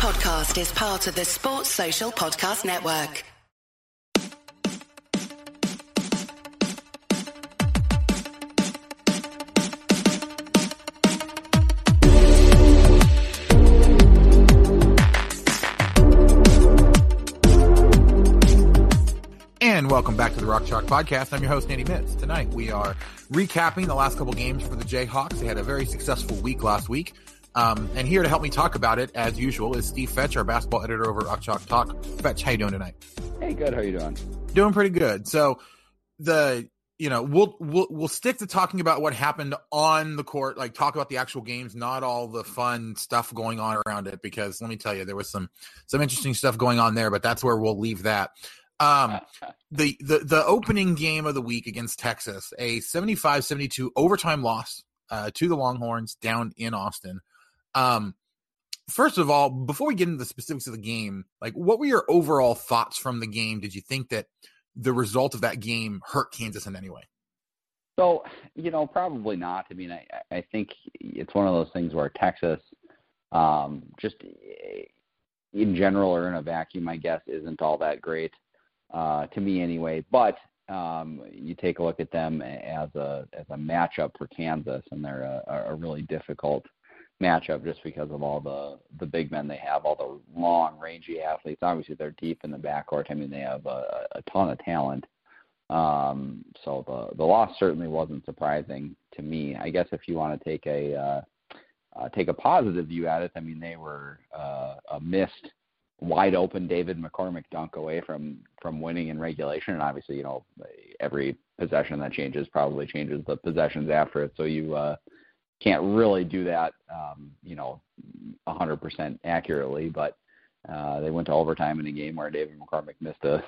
podcast is part of the Sports Social Podcast Network. And welcome back to the Rock Chalk Podcast. I'm your host, Andy Mitts. Tonight we are recapping the last couple games for the Jayhawks. They had a very successful week last week. Um, and here to help me talk about it, as usual, is Steve Fetch, our basketball editor over at Chalk Talk. Fetch, how you doing tonight? Hey, good. How you doing? Doing pretty good. So the you know we'll we'll we'll stick to talking about what happened on the court, like talk about the actual games, not all the fun stuff going on around it. Because let me tell you, there was some some interesting stuff going on there, but that's where we'll leave that. Um, the, the the opening game of the week against Texas, a 75-72 overtime loss uh, to the Longhorns down in Austin. Um, first of all, before we get into the specifics of the game, like what were your overall thoughts from the game? Did you think that the result of that game hurt Kansas in any way? So, you know, probably not. I mean, I, I think it's one of those things where Texas, um, just in general or in a vacuum, I guess, isn't all that great uh, to me anyway. But um, you take a look at them as a as a matchup for Kansas, and they're a, a really difficult matchup just because of all the the big men they have, all the long, rangy athletes. Obviously, they're deep in the backcourt. I mean, they have a, a ton of talent. Um, so the the loss certainly wasn't surprising to me. I guess if you want to take a uh, uh, take a positive view at it, I mean, they were uh, a missed wide open David McCormack dunk away from from winning in regulation, and obviously, you know, every possession that changes probably changes the possessions after it. So you uh, can't really do that, um, you know, 100% accurately. But uh, they went to overtime in a game where David McCormack missed a,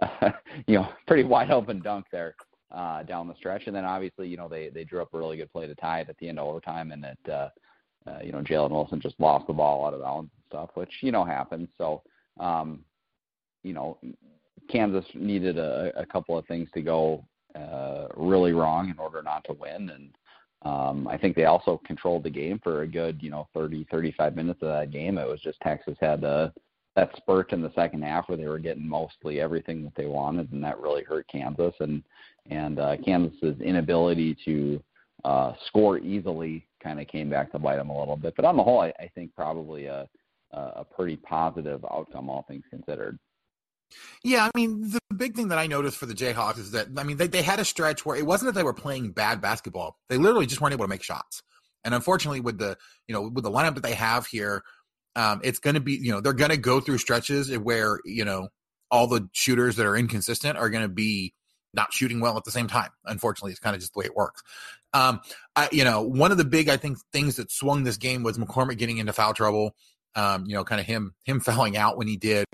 you know, pretty wide open dunk there uh, down the stretch, and then obviously, you know, they they drew up a really good play to tie it at the end of overtime, and that, uh, uh, you know, Jalen Wilson just lost the ball out of bounds and stuff, which you know happens. So, um, you know, Kansas needed a, a couple of things to go uh, really wrong in order not to win, and um, I think they also controlled the game for a good, you know, 30, 35 minutes of that game. It was just Texas had a, that spurt in the second half where they were getting mostly everything that they wanted, and that really hurt Kansas. And and uh, Kansas's inability to uh, score easily kind of came back to bite them a little bit. But on the whole, I, I think probably a a pretty positive outcome, all things considered. Yeah, I mean, the big thing that I noticed for the Jayhawks is that, I mean, they, they had a stretch where it wasn't that they were playing bad basketball. They literally just weren't able to make shots. And unfortunately, with the, you know, with the lineup that they have here, um, it's going to be, you know, they're going to go through stretches where, you know, all the shooters that are inconsistent are going to be not shooting well at the same time. Unfortunately, it's kind of just the way it works. Um, I, you know, one of the big, I think, things that swung this game was McCormack getting into foul trouble. Um, you know, kind of him, him fouling out when he did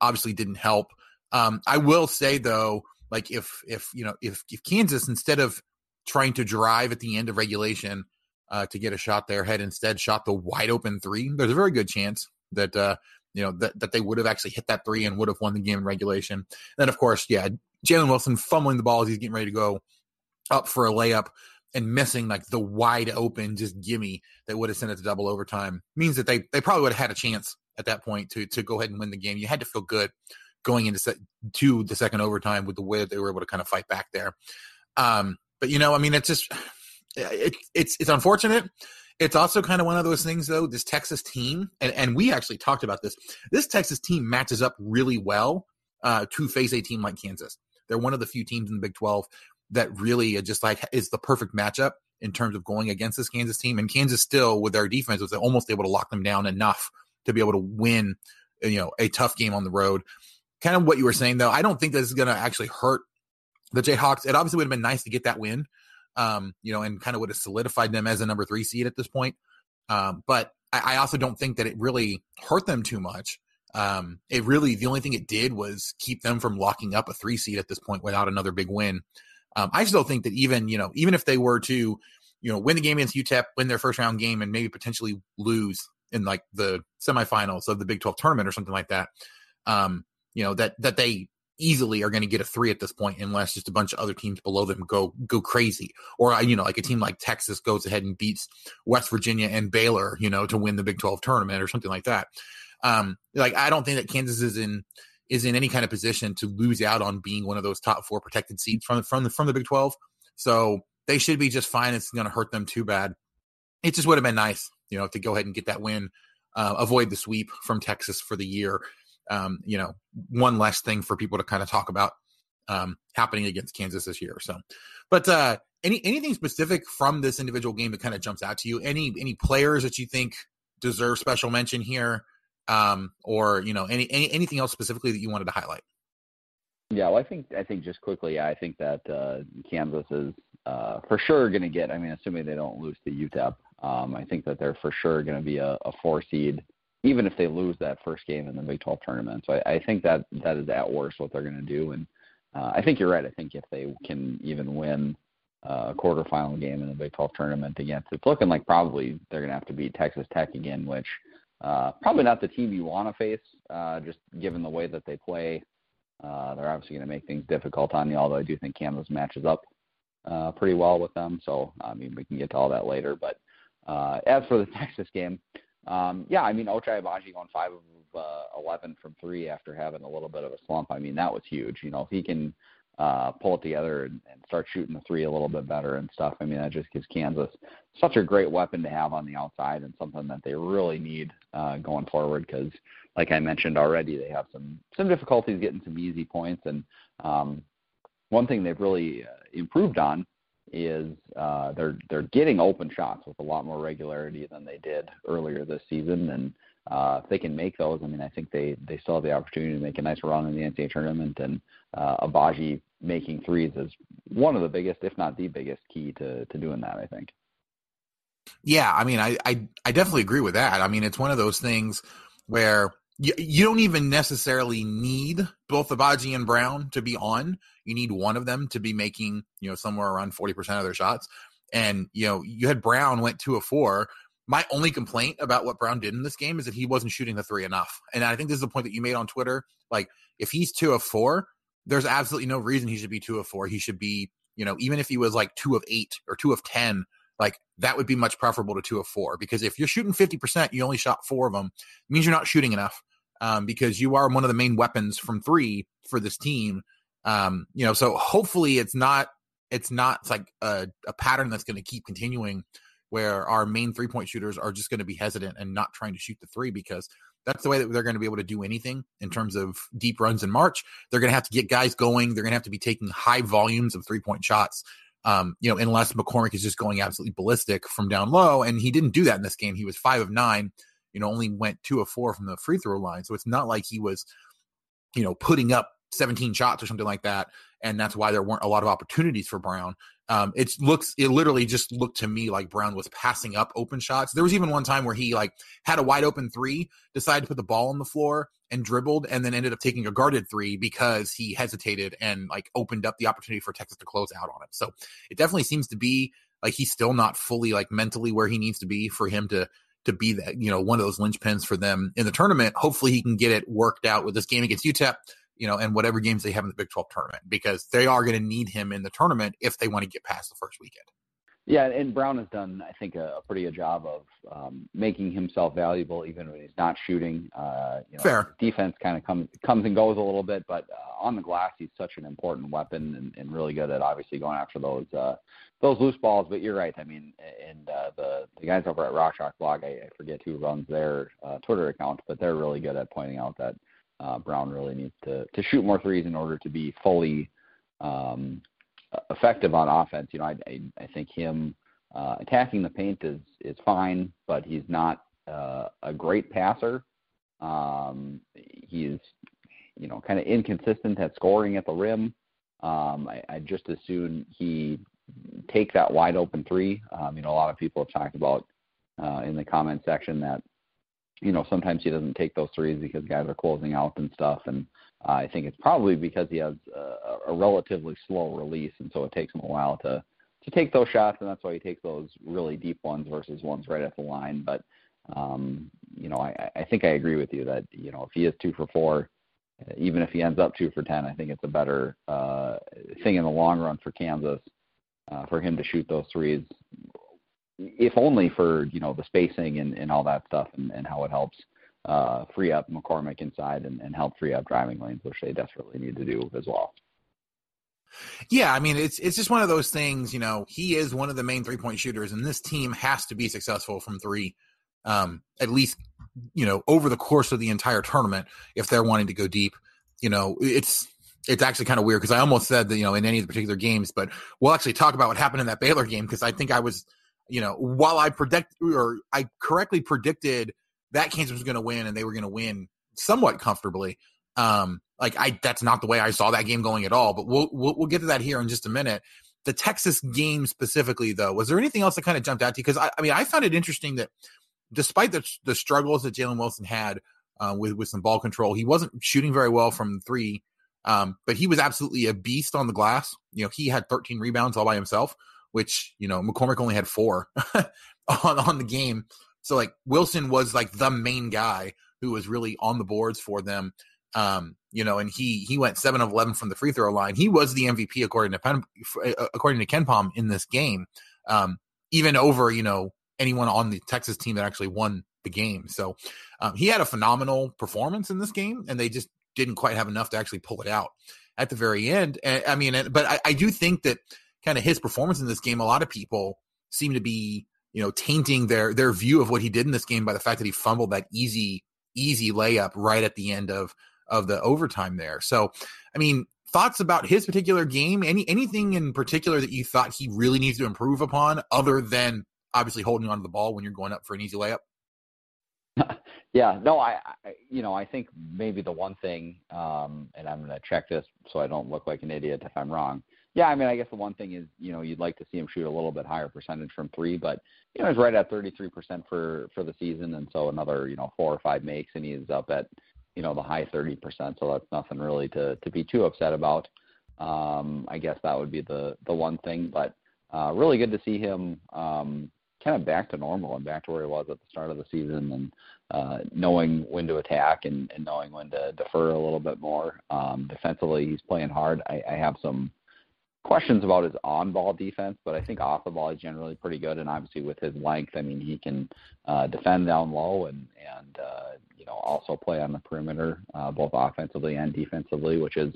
obviously didn't help. Um, I will say though, like if if you know if if Kansas instead of trying to drive at the end of regulation uh, to get a shot there had instead shot the wide open three, there's a very good chance that uh, you know that that they would have actually hit that three and would have won the game in regulation. Then of course, yeah, Jalen Wilson fumbling the ball as he's getting ready to go up for a layup and missing like the wide open just gimme that would have sent it to double overtime means that they they probably would have had a chance at that point to to go ahead and win the game. You had to feel good going into set, to the second overtime with the way that they were able to kind of fight back there. Um, but you know, I mean, it's just it, it's it's unfortunate. It's also kind of one of those things, though. This Texas team, and, and we actually talked about this. This Texas team matches up really well uh, to face a team like Kansas. They're one of the few teams in the Big Twelve that really just like is the perfect matchup in terms of going against this Kansas team. And Kansas still, with their defense, was almost able to lock them down enough to be able to win, you know, a tough game on the road. Kind of what you were saying though, I don't think this is going to actually hurt the Jayhawks. It obviously would have been nice to get that win, um, you know, and kind of would have solidified them as a number three seed at this point. Um, but I, I, also don't think that it really hurt them too much. Um, it really the only thing it did was keep them from locking up a three seed at this point without another big win. Um, I still think that even you know even if they were to you know win the game against UTEP, win their first round game, and maybe potentially lose in like the semifinals of the Big 12 tournament or something like that. Um, you know, that that they easily are going to get a three at this point unless just a bunch of other teams below them go go crazy or uh, you know like a team like Texas goes ahead and beats West Virginia and Baylor you know to win the Big 12 tournament or something like that um, like I don't think that Kansas is in is in any kind of position to lose out on being one of those top four protected seeds from from the from the Big Twelve. So they should be just fine. It's going to hurt them too bad. It just would have been nice, you know, to go ahead and get that win, uh, avoid the sweep from Texas for the year. Um, you know, one less thing for people to kind of talk about um, happening against Kansas this year. So, but uh, any anything specific from this individual game that kind of jumps out to you? Any any players that you think deserve special mention here, um, or you know any, any anything else specifically that you wanted to highlight? Yeah, well, I think I think just quickly, I think that uh, Kansas is uh, for sure going to get. I mean, assuming they don't lose to UTEP, um, I think that they're for sure going to be a, a four seed, even if they lose that first game in the Big 12 tournament. So I, I think that that is at worst what they're going to do. And uh, I think you're right. I think if they can even win uh, a quarterfinal game in the Big 12 tournament against, it's looking like probably they're going to have to beat Texas Tech again, which uh, probably not the team you want to face, uh, just given the way that they play. Uh, they're obviously going to make things difficult on you, although I do think Kansas matches up uh, pretty well with them. So, I mean, we can get to all that later. But uh, as for the Texas game, um, yeah, I mean, Ochai Agbaji going 5 of uh, 11 from three after having a little bit of a slump. I mean, that was huge. You know, if he can uh, pull it together and, and start shooting the three a little bit better and stuff, I mean, that just gives Kansas such a great weapon to have on the outside and something that they really need uh, going forward because, like I mentioned already, they have some some difficulties getting some easy points. And um, one thing they've really uh, improved on is uh, they're they're getting open shots with a lot more regularity than they did earlier this season, and uh, if they can make those, I mean, I think they they still have the opportunity to make a nice run in the NCAA tournament. And uh, Agbaji making threes is one of the biggest, if not the biggest, key to to doing that. I think. Yeah, I mean, I I, I definitely agree with that. I mean, it's one of those things where you, you don't even necessarily need both Agbaji and Brown to be on. You need one of them to be making, you know, somewhere around 40% of their shots. And, you know, you had Brown went two of four. My only complaint about what Brown did in this game is that he wasn't shooting the three enough. And I think this is the point that you made on Twitter. Like, if he's two of four, there's absolutely no reason he should be two of four. He should be, you know, even if he was like two of eight or two of 10, like that would be much preferable to two of four. Because if you're shooting 50%, you only shot four of them, means you're not shooting enough um, because you are one of the main weapons from three for this team. Um, you know, so hopefully it's not it's not it's like a, a pattern that's going to keep continuing where our main three point shooters are just going to be hesitant and not trying to shoot the three because that's the way that they're going to be able to do anything in terms of deep runs in March. They're going to have to get guys going. They're going to have to be taking high volumes of three point shots. Um, you know, unless McCormack is just going absolutely ballistic from down low, and he didn't do that in this game. He was five of nine you know, only went two of four from the free throw line. So it's not like he was, you know, putting up 17 shots or something like that. And that's why there weren't a lot of opportunities for Brown. Um, it looks, it literally just looked to me like Brown was passing up open shots. There was even one time where he like had a wide open three, decided to put the ball on the floor and dribbled, and then ended up taking a guarded three because he hesitated and like opened up the opportunity for Texas to close out on him. So it definitely seems to be like he's still not fully like mentally where he needs to be for him to to be that you know one of those linchpins for them in the tournament. Hopefully, he can get it worked out with this game against UTEP, you know, and whatever games they have in the Big 12 tournament because they are going to need him in the tournament if they want to get past the first weekend. Yeah, and Brown has done, I think, a, a pretty good job of um, making himself valuable even when he's not shooting. Uh, you know, Fair defense kind of comes comes and goes a little bit, but uh, on the glass, he's such an important weapon and, and really good at obviously going after those uh, those loose balls. But you're right. I mean, and uh, the the guys over at Rock Chalk Blog, I, I forget who runs their uh, Twitter account, but they're really good at pointing out that uh, Brown really needs to to shoot more threes in order to be fully um, effective on offense. You know, I I, I think him uh, attacking the paint is is fine, but he's not uh, a great passer. Um, he's you know kind of inconsistent at scoring at the rim. Um, I, I just as soon he take that wide open three. Um, you know, a lot of people have talked about uh, in the comment section that you know sometimes he doesn't take those threes because guys are closing out and stuff. And I think it's probably because he has a, a relatively slow release, and so it takes him a while to to take those shots, and that's why he takes those really deep ones versus ones right at the line. But um, you know, I, I think I agree with you that you know if he is two for four, even if he ends up two for ten, I think it's a better uh, thing in the long run for Kansas uh, for him to shoot those threes, if only for you know the spacing and, and all that stuff and, and how it helps uh, free up McCormack inside and, and help free up driving lanes, which they desperately need to do as well. Yeah, I mean it's it's just one of those things. You know, he is one of the main three point shooters, and this team has to be successful from three, um, at least you know over the course of the entire tournament if they're wanting to go deep. You know, it's it's actually kind of weird because I almost said that you know in any of the particular games, but we'll actually talk about what happened in that Baylor game because I think I was, you know, while I predict or I correctly predicted that Kansas was going to win and they were going to win somewhat comfortably. Um, like I, that's not the way I saw that game going at all. But we'll, we'll we'll get to that here in just a minute. The Texas game specifically, though, was there anything else that kind of jumped out to you? Because I, I mean, I found it interesting that despite the the struggles that Jalen Wilson had uh, with with some ball control, he wasn't shooting very well from three. Um, but he was absolutely a beast on the glass. You know, he had 13 rebounds all by himself, which you know McCormack only had four on on the game. So like Wilson was like the main guy who was really on the boards for them. Um, you know, and he he went seven of eleven from the free throw line. He was the MVP according to Pen, uh, according to KenPom in this game, um, even over you know anyone on the Texas team that actually won the game. So um, he had a phenomenal performance in this game, and they just didn't quite have enough to actually pull it out at the very end. I mean, but I, I do think that kind of his performance in this game, a lot of people seem to be you know tainting their their view of what he did in this game by the fact that he fumbled that easy easy layup right at the end of of the overtime there. So, I mean, thoughts about his particular game? Any anything in particular that you thought he really needs to improve upon, other than obviously holding onto the ball when you're going up for an easy layup? yeah, no, I, I, you know, I think maybe the one thing, um, and I'm going to check this so I don't look like an idiot if I'm wrong. Yeah, I mean, I guess the one thing is, you know, you'd like to see him shoot a little bit higher percentage from three, but you know, he's right at 33% for for the season, and so another, you know, four or five makes, and he's up at you know the high 30%. So that's nothing really to to be too upset about. Um, I guess that would be the the one thing, but uh, really good to see him um, kind of back to normal and back to where he was at the start of the season, and uh, knowing when to attack and, and knowing when to defer a little bit more. Um, defensively, he's playing hard. I, I have some questions about his on-ball defense, but I think off the ball he's generally pretty good. And obviously with his length, I mean he can uh, defend down low and and uh, you know also play on the perimeter, uh, both offensively and defensively, which is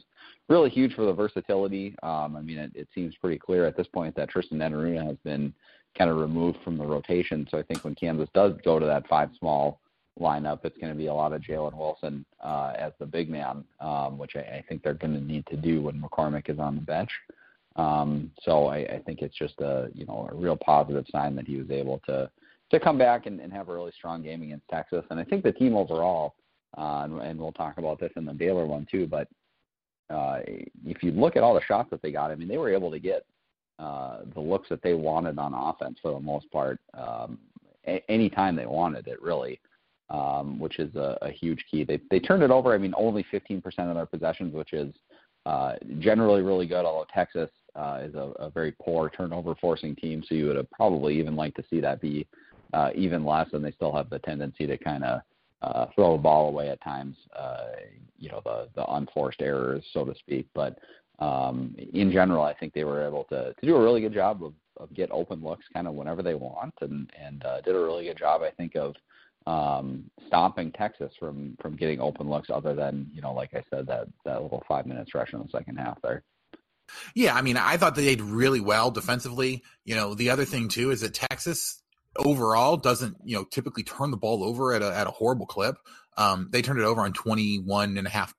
really huge for the versatility. Um, I mean it, it seems pretty clear at this point that Tristan Enaruna has been kind of removed from the rotation. So I think when Kansas does go to that five small lineup, it's going to be a lot of Jalen Wilson uh, as the big man, um, which I, I think they're going to need to do when McCormack is on the bench. Um, so I, I think it's just a you know a real positive sign that he was able to to come back and, and have a really strong game against Texas. And I think the team overall, uh, and, and we'll talk about this in the Baylor one too, but uh, if you look at all the shots that they got, I mean, they were able to get uh, the looks that they wanted on offense for the most part, um, a- anytime they wanted it, really, um, which is a, a huge key. They they turned it over. I mean, only 15% of their possessions, which is uh, generally really good. Although Texas is a, a very poor turnover forcing team, so you would have probably even like to see that be uh, even less, and they still have the tendency to kind of uh, throw a ball away at times. Uh, you know, the the unforced errors, so to speak. But um, in general, I think they were able to to do a really good job of of get open looks kind of whenever they want, and and uh, did a really good job, I think, of um, stopping Texas from from getting open looks, other than you know, like I said, that that little five minute stretch in the second half there. Yeah, I mean, I thought they did really well defensively. You know, the other thing too is that Texas overall doesn't, you know, typically turn the ball over at a at a horrible clip. Um, they turned it over on 21 and a half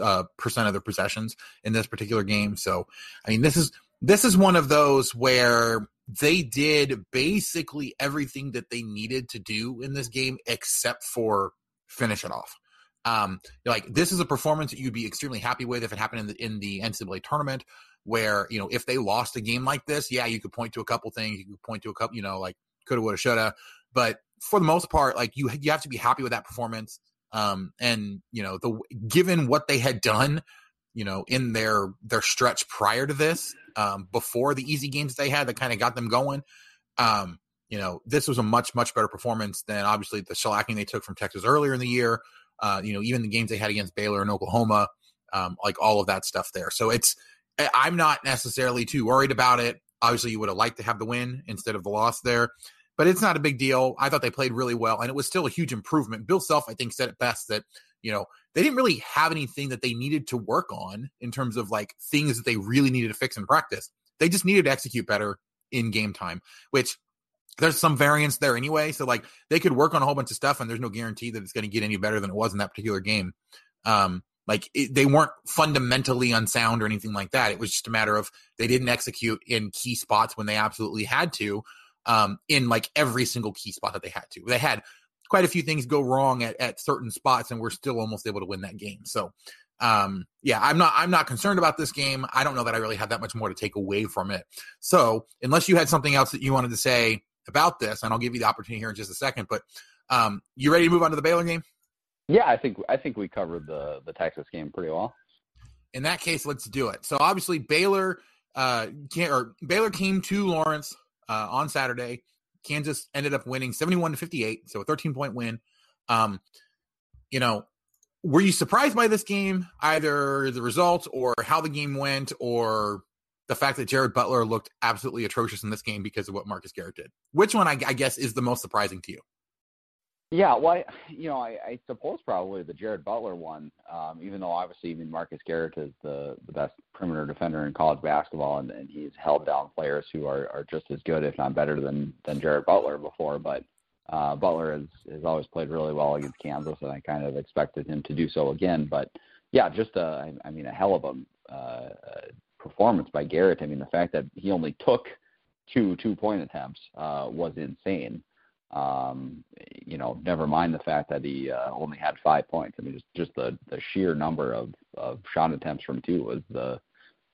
uh, percent of their possessions in this particular game. So, I mean, this is this is one of those where they did basically everything that they needed to do in this game except for finish it off. Um, like this is a performance that you'd be extremely happy with if it happened in the in the NCAA tournament. Where you know if they lost a game like this, yeah, you could point to a couple things. You could point to a couple, you know, like coulda, woulda, shoulda. But for the most part, like you you have to be happy with that performance. Um, and you know the given what they had done, you know, in their their stretch prior to this, um, before the easy games they had that kind of got them going. Um, you know, this was a much much better performance than obviously the shellacking they took from Texas earlier in the year uh, you know, even the games they had against Baylor and Oklahoma, um, like all of that stuff there. So it's, I'm not necessarily too worried about it. Obviously, you would have liked to have the win instead of the loss there, but it's not a big deal. I thought they played really well, and it was still a huge improvement. Bill Self, I think, said it best that you know they didn't really have anything that they needed to work on in terms of like things that they really needed to fix in practice. They just needed to execute better in game time, which there's some variance there anyway. So like they could work on a whole bunch of stuff, and there's no guarantee that it's going to get any better than it was in that particular game. Um, like it, they weren't fundamentally unsound or anything like that. It was just a matter of they didn't execute in key spots when they absolutely had to. Um, in like every single key spot that they had to. They had quite a few things go wrong at, at certain spots, and we're still almost able to win that game. So, um, yeah, I'm not I'm not concerned about this game. I don't know that I really have that much more to take away from it. So, unless you had something else that you wanted to say about this, and I'll give you the opportunity here in just a second. But um, you ready to move on to the Baylor game? Yeah, I think I think we covered the the Texas game pretty well. In that case, let's do it. So obviously Baylor uh can or Baylor came to Lawrence uh, on Saturday. Kansas ended up winning 71 to 58, so a 13 point win. Um, you know, were you surprised by this game, either the results or how the game went, or the fact that Jared Butler looked absolutely atrocious in this game because of what Marcus Garrett did? Which one, I, I guess, is the most surprising to you? Yeah, well, I, you know, I, I suppose probably the Jared Butler one, um, even though obviously even Marcus Garrett is the, the best perimeter defender in college basketball, and, and he's held down players who are, are just as good, if not better, than than Jared Butler before. But uh, Butler has has always played really well against Kansas, and I kind of expected him to do so again. But yeah, just a, I mean, a hell of a uh, performance by Garrett. I mean, the fact that he only took two two point attempts uh, was insane. Um, you know, never mind the fact that he uh, only had five points. I mean, just just the the sheer number of of shot attempts from two was the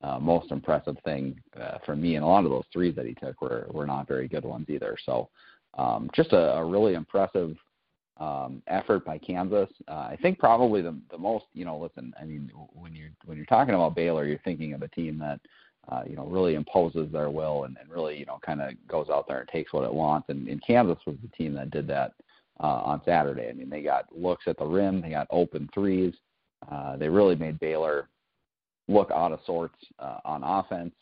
uh, most impressive thing uh, for me. And a lot of those threes that he took were were not very good ones either. So, um, just a, a really impressive um, effort by Kansas. Uh, I think probably the the most. You know, listen. I mean, when you're when you're talking about Baylor, you're thinking of a team that uh, you know, really imposes their will and, and really, you know, kind of goes out there and takes what it wants. And, and Kansas was the team that did that uh, on Saturday. I mean, they got looks at the rim, they got open threes. Uh, they really made Baylor look out of sorts uh, on offense.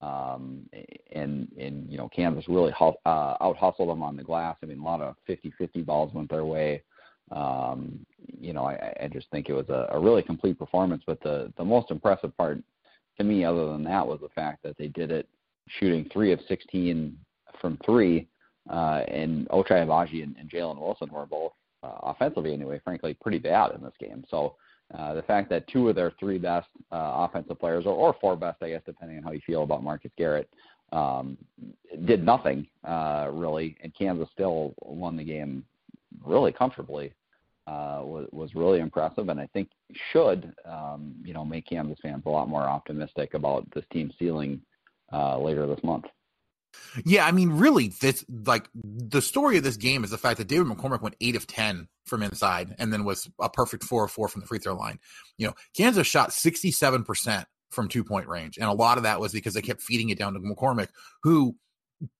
Um, and, and, you know, Kansas really uh, out hustled them on the glass. I mean, a lot of 50 50 balls went their way. Um, you know, I, I just think it was a, a really complete performance. But the, the most impressive part to me, other than that, was the fact that they did it shooting three of 16 from three, uh, and Ochai Agbaji and, and Jalen Wilson were both uh, offensively anyway, frankly, pretty bad in this game. So uh, the fact that two of their three best uh, offensive players, or, or four best, I guess, depending on how you feel about Marcus Garrett, um, did nothing uh, really, and Kansas still won the game really comfortably uh, was, was really impressive, and I think should um, you know make Kansas fans a lot more optimistic about this team ceiling uh, later this month. Yeah, I mean, really, this like the story of this game is the fact that David McCormack went eight of ten from inside, and then was a perfect four of four from the free throw line. You know, Kansas shot sixty seven percent from two point range, and a lot of that was because they kept feeding it down to McCormack, who,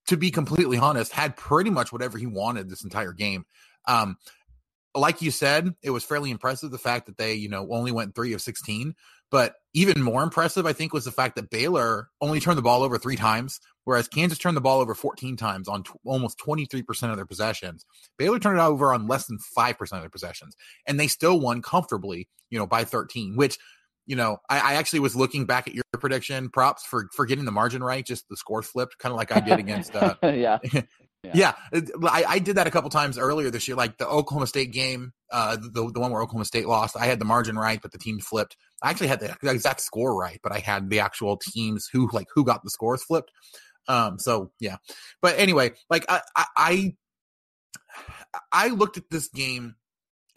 to be completely honest, had pretty much whatever he wanted this entire game. Um, like you said, it was fairly impressive the fact that they, you know, only went three of 16. But even more impressive, I think, was the fact that Baylor only turned the ball over three times, whereas Kansas turned the ball over 14 times on t- almost 23% of their possessions. Baylor turned it over on less than 5% of their possessions, and they still won comfortably, you know, by 13, which, you know, I, I actually was looking back at your prediction props for, for getting the margin right, just the score flipped, kind of like I did against, uh, yeah. Yeah, yeah I, I, did that a couple times earlier this year, like the Oklahoma State game, uh, the the one where Oklahoma State lost. I had the margin right, but the team flipped. I actually had the exact score right, but I had the actual teams who like who got the scores flipped. Um, so yeah, but anyway, like I I I looked at this game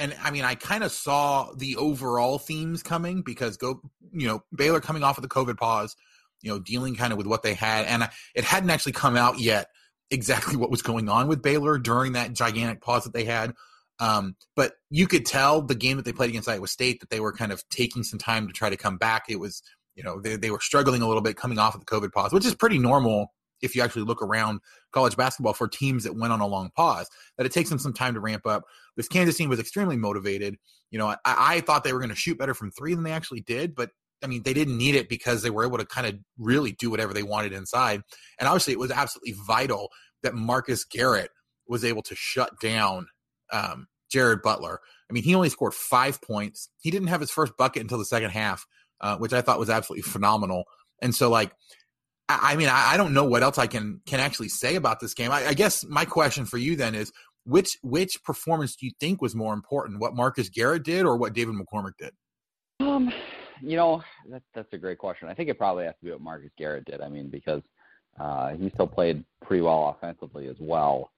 and I mean, I kind of saw the overall themes coming because go, you know, Baylor coming off of the COVID pause, you know, dealing kind of with what they had, and it hadn't actually come out yet exactly what was going on with Baylor during that gigantic pause that they had. Um, but you could tell the game that they played against Iowa State that they were kind of taking some time to try to come back. It was, you know, they, they were struggling a little bit coming off of the COVID pause, which is pretty normal if you actually look around college basketball for teams that went on a long pause, that it takes them some time to ramp up. This Kansas team was extremely motivated. You know, I, I thought they were going to shoot better from three than they actually did, but I mean, they didn't need it because they were able to kind of really do whatever they wanted inside. And obviously, it was absolutely vital that Marcus Garrett was able to shut down um, Jared Butler. I mean, he only scored five points. He didn't have his first bucket until the second half, uh, which I thought was absolutely phenomenal. And so, like, I, I mean, I, I, don't know what else I can can actually say about this game. I, I guess my question for you then is, which which performance do you think was more important? What Marcus Garrett did, or what David McCormack did? Um, you know, that's that's a great question. I think it probably has to be what Marcus Garrett did. I mean, because uh, he still played pretty well offensively as well.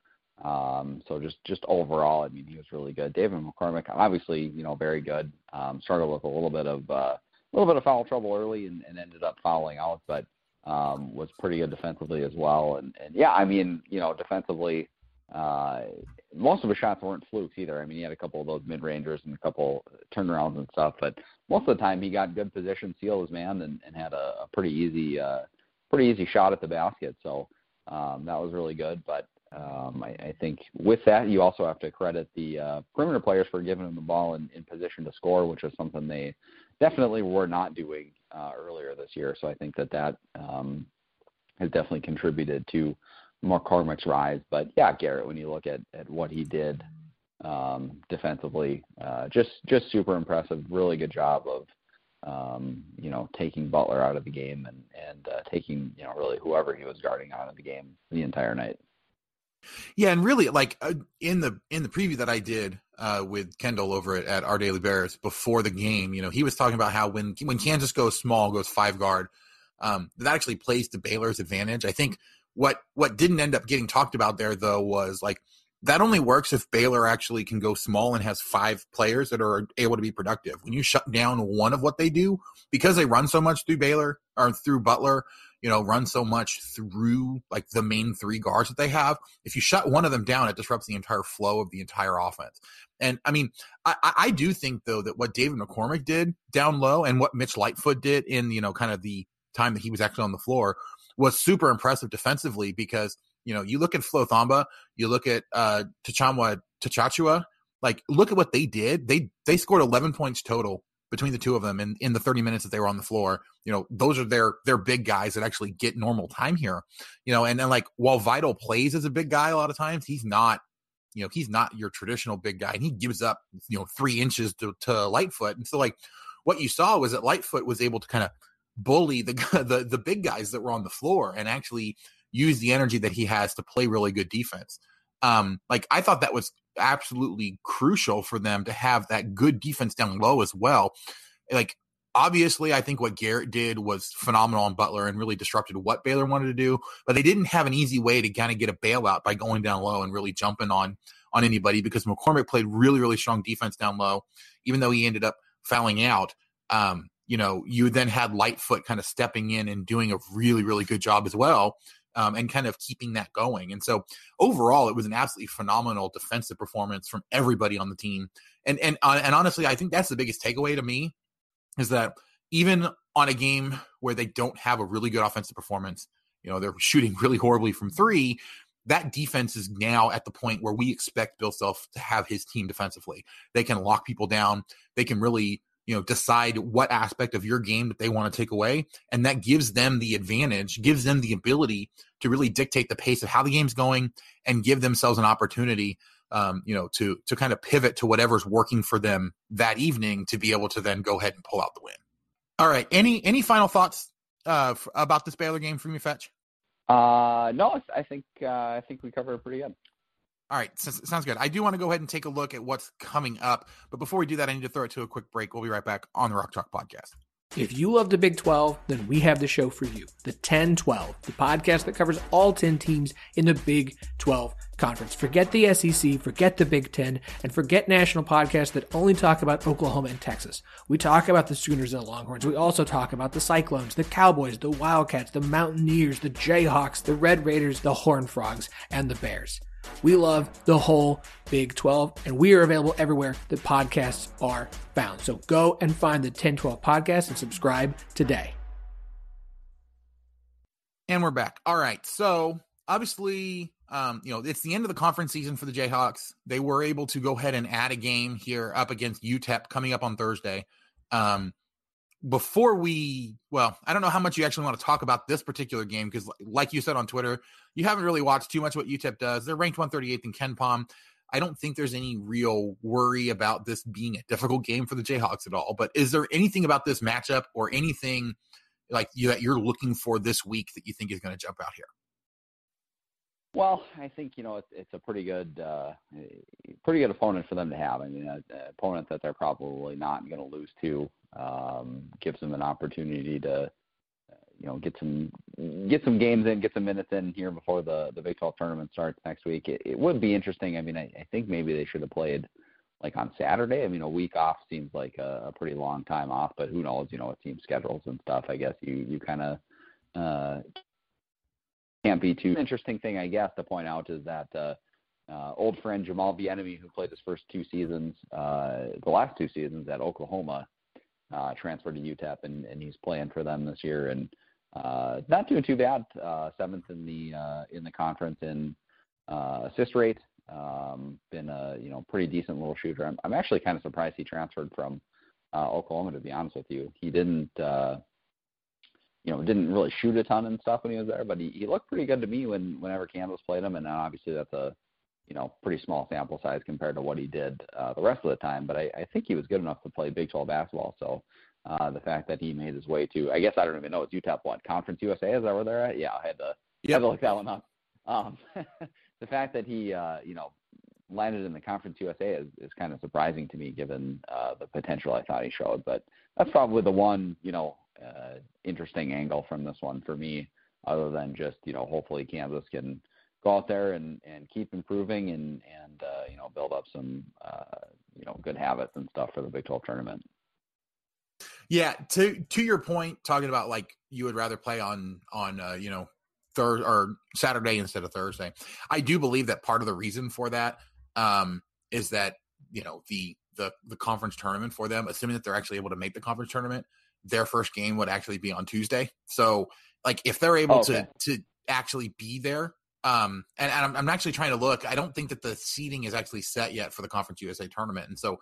Um, so just just overall, I mean, he was really good. David McCormack, obviously, you know, very good. Um, struggled with a little bit of uh, a little bit of foul trouble early and, and ended up fouling out, but um, was pretty good defensively as well. And, and yeah, I mean, you know, defensively, uh, most of his shots weren't flukes either. I mean, he had a couple of those mid rangers and a couple turnarounds and stuff, but most of the time he got good position, sealed his man, and, and had a, a pretty easy, uh, pretty easy shot at the basket. So um, that was really good. But um, I, I think with that, you also have to credit the uh, perimeter players for giving him the ball in, in position to score, which is something they definitely were not doing uh, earlier this year. So I think that that um, has definitely contributed to McCormack's rise. But yeah, Garrett, when you look at, at what he did um, defensively, uh, just just super impressive. Really good job of um, you know taking Butler out of the game and and uh, taking you know really whoever he was guarding out of the game the entire night. Yeah, and really, like uh, in the in the preview that I did uh, with Kendall over at, at Our Daily Bears before the game, you know, he was talking about how when when Kansas goes small, goes five guard, um, that actually plays to Baylor's advantage. I think what what didn't end up getting talked about there though was like that only works if Baylor actually can go small and has five players that are able to be productive. When you shut down one of what they do, because they run so much through Baylor or through Butler, you know, run so much through like the main three guards that they have. If you shut one of them down, it disrupts the entire flow of the entire offense. And I mean, I, I do think though that what David McCormack did down low and what Mitch Lightfoot did in, you know, kind of the time that he was actually on the floor was super impressive defensively because, you know, you look at Flo Thamba, you look at uh Tchamwa Tchatchoua, like look at what they did. They they scored 11 points total between the two of them in, in the 30 minutes that they were on the floor. You know, those are their their big guys that actually get normal time here. You know, and then like while Vital plays as a big guy a lot of times, he's not, you know, he's not your traditional big guy. And he gives up, you know, three inches to, to Lightfoot. And so like what you saw was that Lightfoot was able to kind of bully the the the big guys that were on the floor and actually use the energy that he has to play really good defense. Um, like I thought that was absolutely crucial for them to have that good defense down low as well. Like obviously, I think what Garrett did was phenomenal on Butler and really disrupted what Baylor wanted to do. But they didn't have an easy way to kind of get a bailout by going down low and really jumping on on anybody because McCormack played really really strong defense down low, even though he ended up fouling out. Um, you know, you then had Lightfoot kind of stepping in and doing a really really good job as well um, and kind of keeping that going. And so overall, it was an absolutely phenomenal defensive performance from everybody on the team. And and uh, and honestly, I think that's the biggest takeaway to me is that even on a game where they don't have a really good offensive performance, you know, they're shooting really horribly from three. That defense is now at the point where we expect Bill Self to have his team defensively. They can lock people down. They can really you know decide what aspect of your game that they want to take away and that gives them the advantage gives them the ability to really dictate the pace of how the game's going and give themselves an opportunity um, you know to to kind of pivot to whatever's working for them that evening to be able to then go ahead and pull out the win. All right any any final thoughts uh, f- about this baylor game from you fetch? Uh no i think uh, i think we covered it pretty good all right, sounds good. I do want to go ahead and take a look at what's coming up, but before we do that, I need to throw it to a quick break. We'll be right back on the Rock Chalk Podcast. If you love the Big 12, then we have the show for you. The 10 12, the podcast that covers all 10 teams in the Big 12 conference. Forget the SEC, forget the Big 10, and forget national podcasts that only talk about Oklahoma and Texas. We talk about the Sooners and the Longhorns. We also talk about the Cyclones, the Cowboys, the Wildcats, the Mountaineers, the Jayhawks, the Red Raiders, the Horned Frogs, and the Bears. We love the whole Big 12, and we are available everywhere that podcasts are found. So go and find the 1012 podcast and subscribe today. And we're back. All right. So obviously, um, you know, it's the end of the conference season for the Jayhawks. They were able to go ahead and add a game here up against UTEP coming up on Thursday. Um, before we, well, I don't know how much you actually want to talk about this particular game because, like you said on Twitter, you haven't really watched too much what UTEP does. They're ranked 138th in KenPom. I don't think there's any real worry about this being a difficult game for the Jayhawks at all. But is there anything about this matchup or anything like you that you're looking for this week that you think is going to jump out here? Well, I think you know it's, it's a pretty good, uh, pretty good opponent for them to have. I mean, an opponent that they're probably not going to lose to um, gives them an opportunity to, you know, get some get some games in, get some minutes in here before the the Big 12 tournament starts next week. It, it would be interesting. I mean, I, I think maybe they should have played like on Saturday. I mean, a week off seems like a, a pretty long time off, but who knows? You know, with team schedules and stuff. I guess you you kind of uh, can't be too interesting thing, I guess, to point out is that uh, uh, old friend Jamal Bieniemy, who played his first two seasons, uh, the last two seasons at Oklahoma, uh, transferred to UTEP, and, and he's playing for them this year, and uh, not doing too bad. Uh, seventh in the uh, in the conference in uh, assist rate. Um, been a you know pretty decent little shooter. I'm, I'm actually kind of surprised he transferred from uh, Oklahoma. To be honest with you, he didn't. Uh, you know, didn't really shoot a ton and stuff when he was there, but he, he looked pretty good to me when whenever Kansas played him, and obviously that's a you know pretty small sample size compared to what he did uh, the rest of the time. But I, I think he was good enough to play Big 12 basketball. So uh, the fact that he made his way to, I guess I don't even know, it's UTEP what Conference USA is that where they're at? Yeah, I had to, yep. had to look that one up. Um, the fact that he uh, you know landed in the Conference USA is, is kind of surprising to me given uh, the potential I thought he showed. But that's probably the one you know uh, interesting angle from this one for me, other than just you know hopefully Kansas can go out there and and keep improving and and uh, you know build up some uh, you know good habits and stuff for the Big 12 tournament. Yeah, to to your point, talking about like you would rather play on on uh, you know Thursday or Saturday instead of Thursday. I do believe that part of the reason for that um, is that you know the the the conference tournament for them, assuming that they're actually able to make the conference tournament, their first game would actually be on Tuesday. So like if they're able okay. to to actually be there, um, and, and I'm, I'm actually trying to look. I don't think that the seating is actually set yet for the Conference USA tournament, and so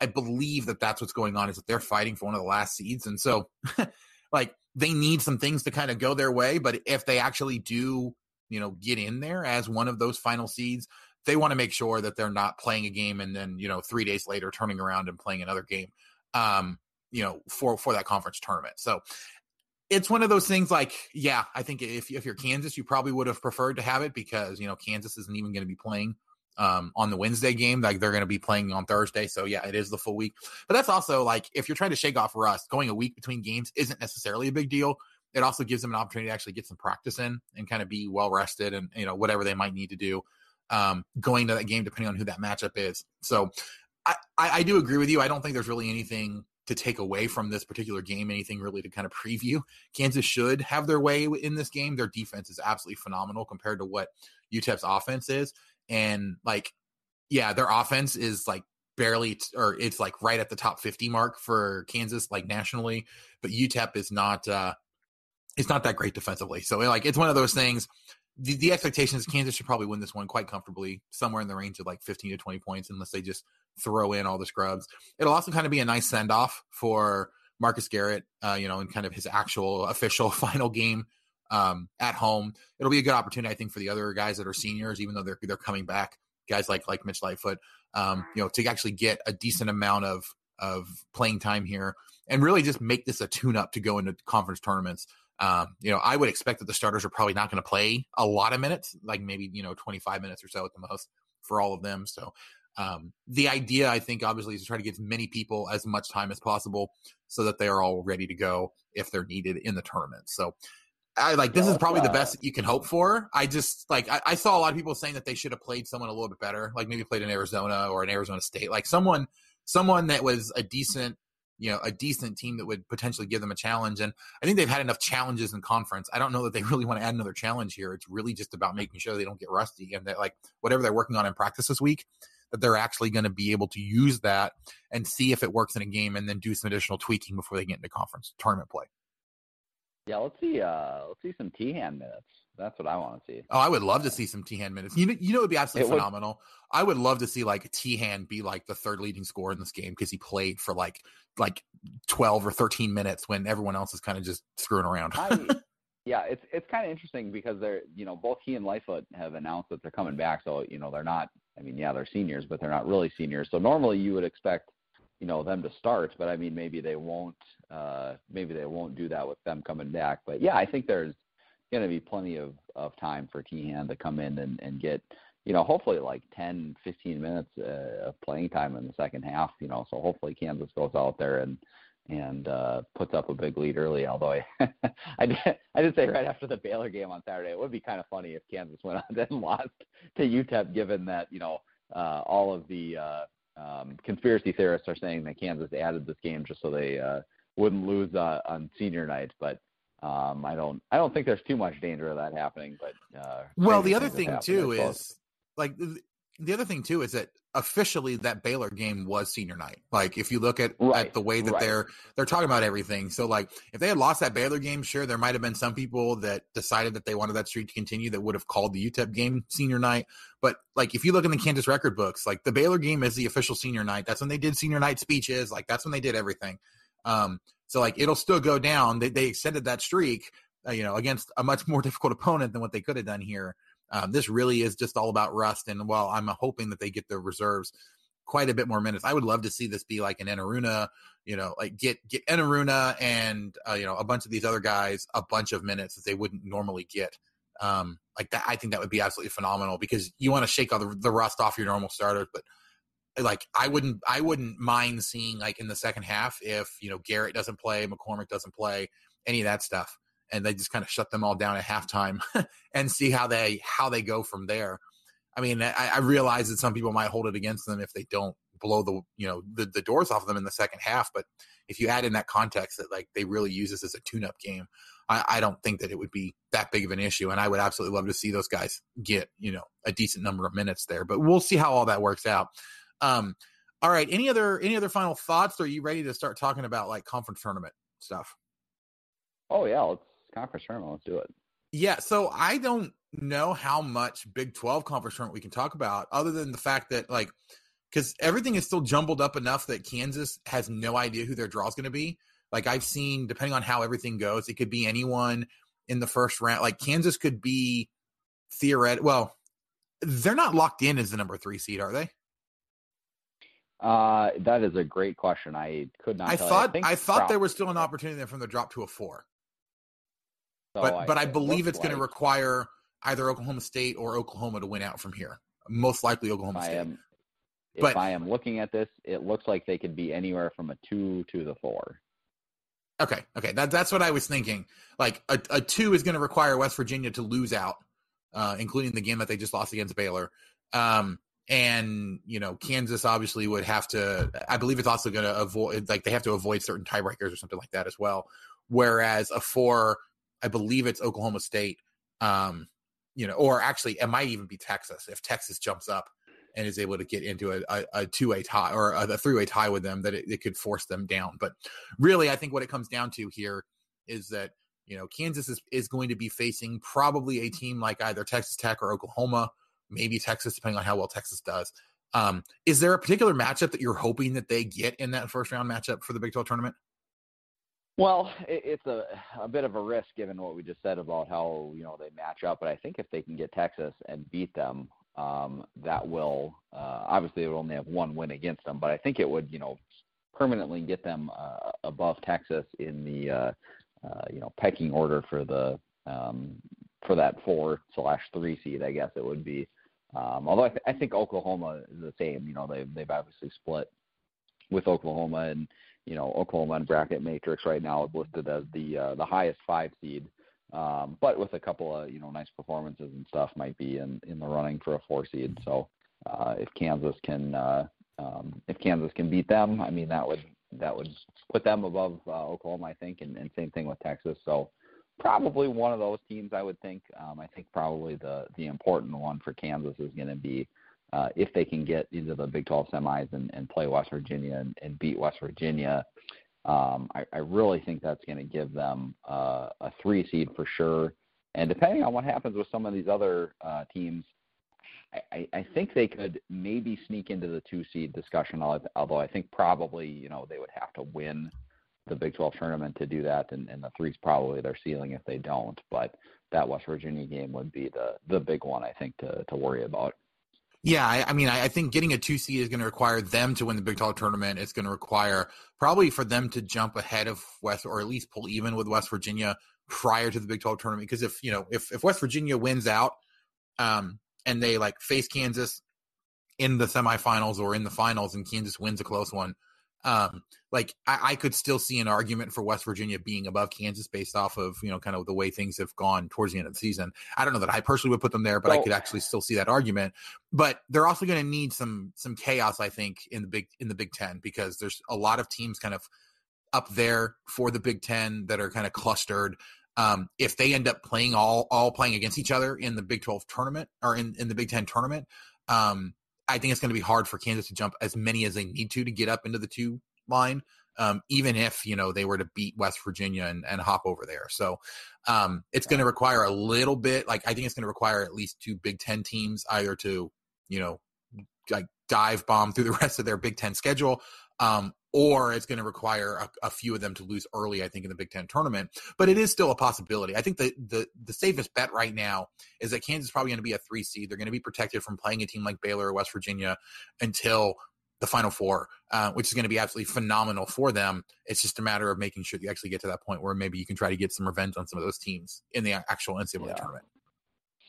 I believe that that's what's going on is that they're fighting for one of the last seeds, and so like they need some things to kind of go their way. But if they actually do, you know, get in there as one of those final seeds, they want to make sure that they're not playing a game and then you know three days later turning around and playing another game. Um, you know, for for that conference tournament. So it's one of those things like, yeah, I think if if you're Kansas, you probably would have preferred to have it because you know Kansas isn't even going to be playing um, on the Wednesday game. Like they're going to be playing on Thursday. So yeah, it is the full week. But that's also like if you're trying to shake off rust, going a week between games isn't necessarily a big deal. It also gives them an opportunity to actually get some practice in and kind of be well rested and you know whatever they might need to do um, going to that game depending on who that matchup is. So I, I, I do agree with you. I don't think there's really anything to take away from this particular game, anything really to kind of preview. Kansas should have their way in this game. Their defense is absolutely phenomenal compared to what UTEP's offense is. And like, yeah, their offense is like barely, t- or it's like right at the top 50 mark for Kansas, like nationally, but UTEP is not, uh, it's not that great defensively. So like, it's one of those things. The, the expectation is Kansas should probably win this one quite comfortably, somewhere in the range of like 15 to 20 points, unless they just throw in all the scrubs. It'll also kind of be a nice send off for Marcus Garrett, uh, you know, in kind of his actual official final game um, at home. It'll be a good opportunity, I think, for the other guys that are seniors, even though they're they're coming back. Guys like like Mitch Lightfoot, um, you know, to actually get a decent amount of of playing time here and really just make this a tune up to go into conference tournaments. Um, you know, I would expect that the starters are probably not going to play a lot of minutes, like maybe you know 25 minutes or so at the most for all of them. So um, the idea, I think, obviously, is to try to give as many people as much time as possible so that they are all ready to go if they're needed in the tournament. So, I like this is probably the best that you can hope for. I just like I, I, saw a lot of people saying that they should have played someone a little bit better, like maybe played in Arizona or an Arizona State, like someone someone that was a decent you know a decent team that would potentially give them a challenge and i think they've had enough challenges in conference i don't know that they really want to add another challenge here it's really just about making sure they don't get rusty and that like whatever they're working on in practice this week that they're actually going to be able to use that and see if it works in a game and then do some additional tweaking before they get into conference tournament play. Yeah, let's see. Uh, let's see some Teahan minutes That's what I want to see. Oh, I would love to see some Teahan minutes. You know, you know, it would be absolutely It would- phenomenal. I would love to see like Teahan be like the third leading scorer in this game because he played for like like twelve or thirteen minutes when everyone else is kind of just screwing around. I, yeah, it's it's kind of interesting because they're you know both he and Lightfoot have announced that they're coming back. So you know they're not. I mean, yeah, they're seniors, but they're not really seniors. So normally you would expect you know them to start, but I mean maybe they won't. Uh, maybe they won't do that with them coming back. But yeah, I think there's going to be plenty of of time for Teahan to come in and and get you know hopefully like 10 15 minutes uh, of playing time in the second half you know so hopefully Kansas goes out there and and uh, puts up a big lead early. Although I, I, did, I did say right after the Baylor game on Saturday, it would be kind of funny if Kansas went on and lost to UTEP, given that you know uh, all of the uh, um, conspiracy theorists are saying that Kansas added this game just so they uh, wouldn't lose uh, on senior night. But um, I don't, I don't think there's too much danger of that happening. But uh, well, the other thing too happened, I suppose. is like the other thing too is that officially that Baylor game was senior night. Like if you look at, Right, at the way that right. they're they're talking about everything. So like if they had lost that Baylor game, sure there might have been some people that decided that they wanted that streak to continue that would have called the UTEP game senior night. But like if you look in the Kansas record books, like the Baylor game is the official senior night. That's when they did senior night speeches. Like that's when they did everything. Um, so like it'll still go down. They they extended that streak, uh, you know, against a much more difficult opponent than what they could have done here. Um, this really is just all about rust. And while I'm hoping that they get the reserves quite a bit more minutes, I would love to see this be like an Enaruna, you know, like get get Enaruna and uh, you know a bunch of these other guys a bunch of minutes that they wouldn't normally get. Um, like that, I think that would be absolutely phenomenal because you want to shake all the, the rust off your normal starters, but like I wouldn't I wouldn't mind seeing like in the second half if you know Garrett doesn't play, McCormack doesn't play, any of that stuff, and they just kind of shut them all down at halftime and see how they how they go from there. I mean, I, I realize that some people might hold it against them if they don't blow the you know the, the doors off of them in the second half, but if you add in that context that like they really use this as a tune-up game, I, I don't think that it would be that big of an issue, and I would absolutely love to see those guys get you know a decent number of minutes there. But we'll see how all that works out. Um, all right, any other any other final thoughts? Or are you ready to start talking about like conference tournament stuff? Oh yeah, let's conference tournament. Let's do it. Yeah, so I don't know how much Big 12 conference tournament we can talk about other than the fact that like cuz everything is still jumbled up enough that Kansas has no idea who their draw is going to be. Like I've seen depending on how everything goes, it could be anyone in the first round. Like Kansas could be theoretic well, they're not locked in as the number 3 seed, are they? Uh, that is a great question. I could not. I thought think I thought there was still an opportunity there from the drop to a 4. So but but I believe it's going to require either Oklahoma State or Oklahoma to win out from here. Most likely Oklahoma I State. am, if But- I am looking at this, it looks like they could be anywhere from a two to the four. Okay, okay, that that's what I was thinking. Like a, a two is going to require West Virginia to lose out, uh, including the game that they just lost against Baylor. Um, and you know, Kansas obviously would have to. I believe it's also going to avoid like they have to avoid certain tiebreakers or something like that as well. Whereas a four, I believe it's Oklahoma State. Um, you know, or actually, it might even be Texas if Texas jumps up and is able to get into a, a, a two-way tie or a, a three-way tie with them, that it, it could force them down. But really, I think what it comes down to here is that you know Kansas is, is going to be facing probably a team like either Texas Tech or Oklahoma, maybe Texas, depending on how well Texas does. Um, is there a particular matchup that you're hoping that they get in that first round matchup for the Big 12 tournament? Well, it, it's a a bit of a risk given what we just said about how you know they match up. But I think if they can get Texas and beat them, um, that will uh, obviously they will only have one win against them. But I think it would you know permanently get them uh, above Texas in the uh, uh, you know pecking order for the um, for that four slash three seed. I guess it would be. Um, although I, th- I think Oklahoma is the same. You know they've they've obviously split with Oklahoma and you know Oklahoma and bracket matrix right now is listed as the uh, the highest five seed, um, but with a couple of you know nice performances and stuff, might be in in the running for a four seed. So uh, if Kansas can uh, um, if Kansas can beat them, I mean that would that would put them above uh, Oklahoma, I think, and, and same thing with Texas. So probably one of those teams, I would think. Um, I think probably the the important one for Kansas is going to be uh, if they can get into the Big 12 semis and, and play West Virginia and, and beat West Virginia, um, I, I really think that's going to give them uh, a three seed for sure. and depending on what happens with some of these other uh, teams, I, I think they could maybe sneak into the two seed discussion. Although I think probably you know they would have to win the Big 12 tournament to do that, and, and the three's probably their ceiling if they don't. But that West Virginia game would be the the big one I think to to worry about. Yeah, I, I mean, I, I, think getting a two seed is going to require them to win the Big 12 tournament. It's going to require probably for them to jump ahead of West, or at least pull even with West Virginia prior to the Big 12 tournament. Because if you know, if if West Virginia wins out, um, and they like face Kansas in the semifinals or in the finals, and Kansas wins a close one, um, like I, I, could still see an argument for West Virginia being above Kansas based off of you know kind of the way things have gone towards the end of the season. I don't know that I personally would put them there, but well, I could actually still see that argument. But they're also going to need some some chaos, I think, in the big in the Big Ten because there's a lot of teams kind of up there for the Big Ten that are kind of clustered. Um, if they end up playing all all playing against each other in the Big Twelve tournament or in in the Big Ten tournament, um, I think it's going to be hard for Kansas to jump as many as they need to to get up into the two line, um, even if you know they were to beat West Virginia and, and hop over there. So um, it's going to require a little bit. Like I think it's going to require at least two Big Ten teams either to you know like dive bomb through the rest of their Big Ten schedule, um, or it's going to require a, a, few of them to lose early. I think in the Big Ten tournament, but it is still a possibility. I think the the the safest bet right now is that Kansas is probably going to be a three seed. They're going to be protected from playing a team like Baylor or West Virginia until the Final Four, uh, which is going to be absolutely phenomenal for them. It's just a matter of making sure you actually get to that point where maybe you can try to get some revenge on some of those teams in the actual NCAA yeah. tournament.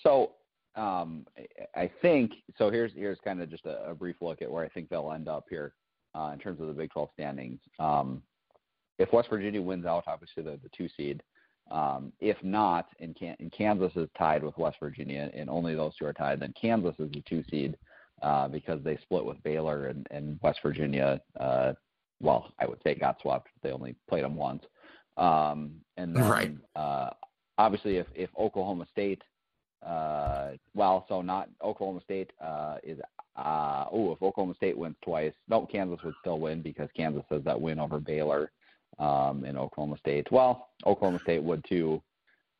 So um, I think so. Here's here's kind of just a, a, brief look at where I think they'll end up here uh, in terms of the Big 12 standings. Um, if West Virginia wins out, obviously they're the two seed. Um, if not, and, Can- and Kansas is tied with West Virginia, and only those two are tied, then Kansas is the two seed uh, because they split with Baylor and, and West Virginia. Uh, well, I would say got swapped. They only played them once. Um, and then, right. uh, obviously, if, if Oklahoma State, uh, well, so not Oklahoma State uh, is. Uh, oh, if Oklahoma State wins twice, no, Kansas would still win because Kansas has that win over Baylor um, in Oklahoma State. Well, Oklahoma State would too.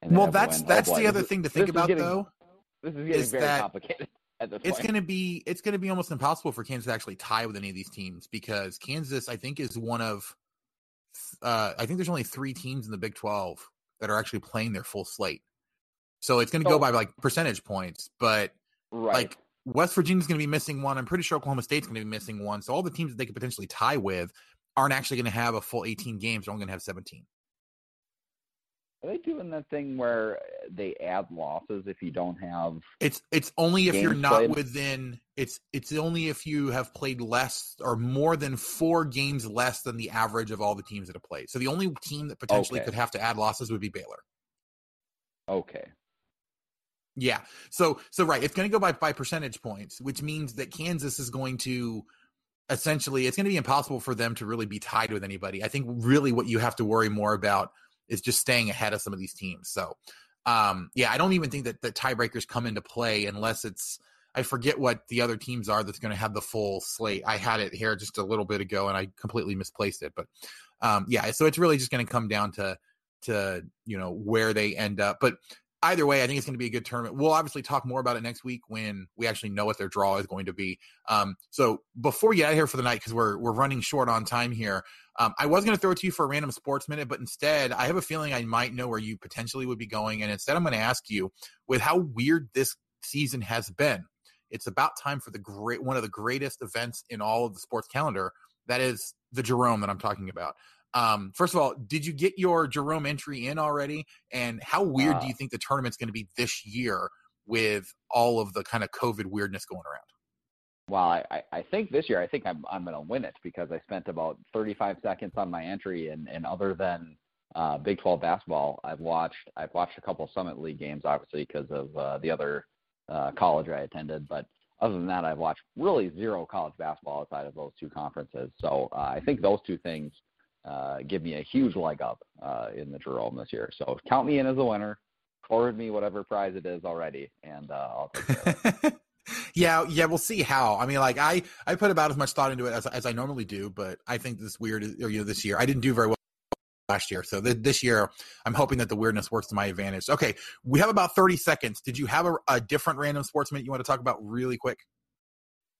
well, that's that's oh, the other thing to think about, getting, though. This is getting very that, complicated it's going to be it's going to be almost impossible for Kansas to actually tie with any of these teams because Kansas, I think, is one of uh, I think there's only three teams in the Big Twelve that are actually playing their full slate. So it's going to go by like percentage points, but right. like West Virginia's going to be missing one. I'm pretty sure Oklahoma State's going to be missing one. So all the teams that they could potentially tie with aren't actually going to have a full 18 games. They're only going to have 17. Are they doing that thing where they add losses if you don't have? It's it's only if you're not played? within. It's it's only if you have played less or more than four games less than the average of all the teams that have played. So the only team that potentially okay. could have to add losses would be Baylor. Okay. Yeah. So so right, it's going to go by by percentage points, which means that Kansas is going to essentially it's going to be impossible for them to really be tied with anybody. I think really what you have to worry more about is just staying ahead of some of these teams. So, um, yeah, I don't even think that the tiebreakers come into play unless it's I forget what the other teams are that's going to have the full slate. I had it here just a little bit ago and I completely misplaced it, but um, yeah, so it's really just going to come down to to you know where they end up. But either way, I think it's going to be a good tournament. We'll obviously talk more about it next week when we actually know what their draw is going to be. Um, so before we get out here for the night, because we're we're running short on time here, um, I was going to throw it to you for a random sports minute, but instead, I have a feeling I might know where you potentially would be going, and instead, I'm going to ask you, with how weird this season has been, it's about time for the great one of the greatest events in all of the sports calendar. That is the Jerome that I'm talking about. Um, first of all, did you get your Jerome entry in already? And how weird uh, do you think the tournament's going to be this year with all of the kind of COVID weirdness going around? Well, I, I think this year I think I'm I'm going to win it because I spent about 35 seconds on my entry, and and other than uh, Big 12 basketball, I've watched I've watched a couple Summit League games, obviously because of uh, the other uh, college I attended, but other than that, I've watched really zero college basketball outside of those two conferences. So uh, I think those two things uh, give me a huge leg up uh, in the Jerome this year. So count me in as a winner. Forward me whatever prize it is already, and uh, I'll take it. yeah, yeah, we'll see how. I mean, like I, I put about as much thought into it as, as I normally do, but I think this weird, or you know, this year I didn't do very well last year. So th- this year, I'm hoping that the weirdness works to my advantage. Okay, we have about 30 seconds. Did you have a, a different random sportsman you want to talk about really quick?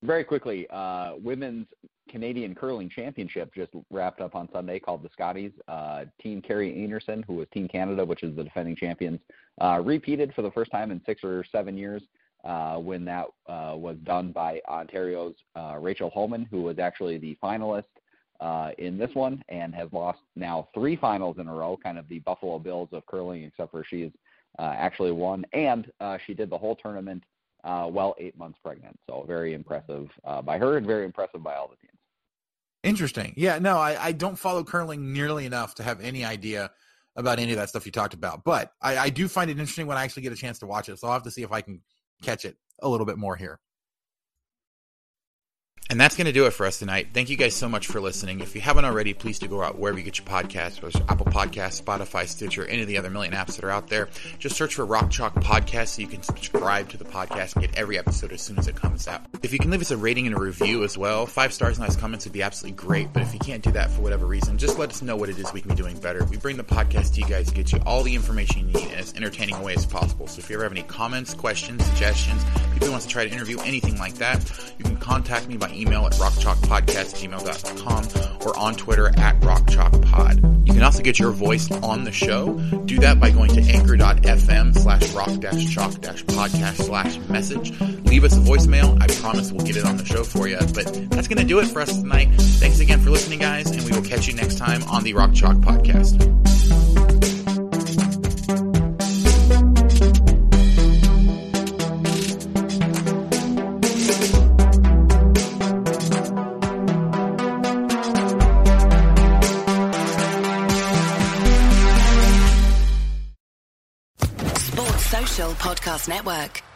Very quickly, uh, women's Canadian curling championship just wrapped up on Sunday called the Scotties. Uh, team Kerri Einarson, who was Team Canada, which is the defending champions, uh, repeated for the first time in six or seven years uh, when that uh, was done by Ontario's uh, Rachel Homan, who was actually the finalist uh, in this one and has lost now three finals in a row, kind of the Buffalo Bills of curling, except for she's uh, actually won. And uh, she did the whole tournament uh, well eight months pregnant. So very impressive uh, by her and very impressive by all the teams. Interesting. Yeah, no, I, I don't follow curling nearly enough to have any idea about any of that stuff you talked about. But I, I do find it interesting when I actually get a chance to watch it. So I'll have to see if I can catch it a little bit more here. And that's going to do it for us tonight. Thank you guys so much for listening. If you haven't already, please do go out wherever you get your podcasts, whether it's Apple Podcasts, Spotify, Stitcher, any of the other million apps that are out there. Just search for Rock Chalk Podcast so you can subscribe to the podcast and get every episode as soon as it comes out. If you can leave us a rating and a review as well, five stars and nice comments would be absolutely great. But if you can't do that for whatever reason, just let us know what it is we can be doing better. We bring the podcast to you guys to get you all the information you need in as entertaining a way as possible. So if you ever have any comments, questions, suggestions, people who wants to try to interview, anything like that, you can contact me by email at rockchalk podcast@gmail.com or on Twitter at rockchalkpod. You can also get your voice on the show. Do that by going to anchor.fm slash rock-chalk-podcast slash message. Leave us a voicemail. I promise we'll get it on the show for you. But that's going to do it for us tonight. Thanks again for listening, guys, and we will catch you next time on the Rock Chalk Podcast. Podcast Network.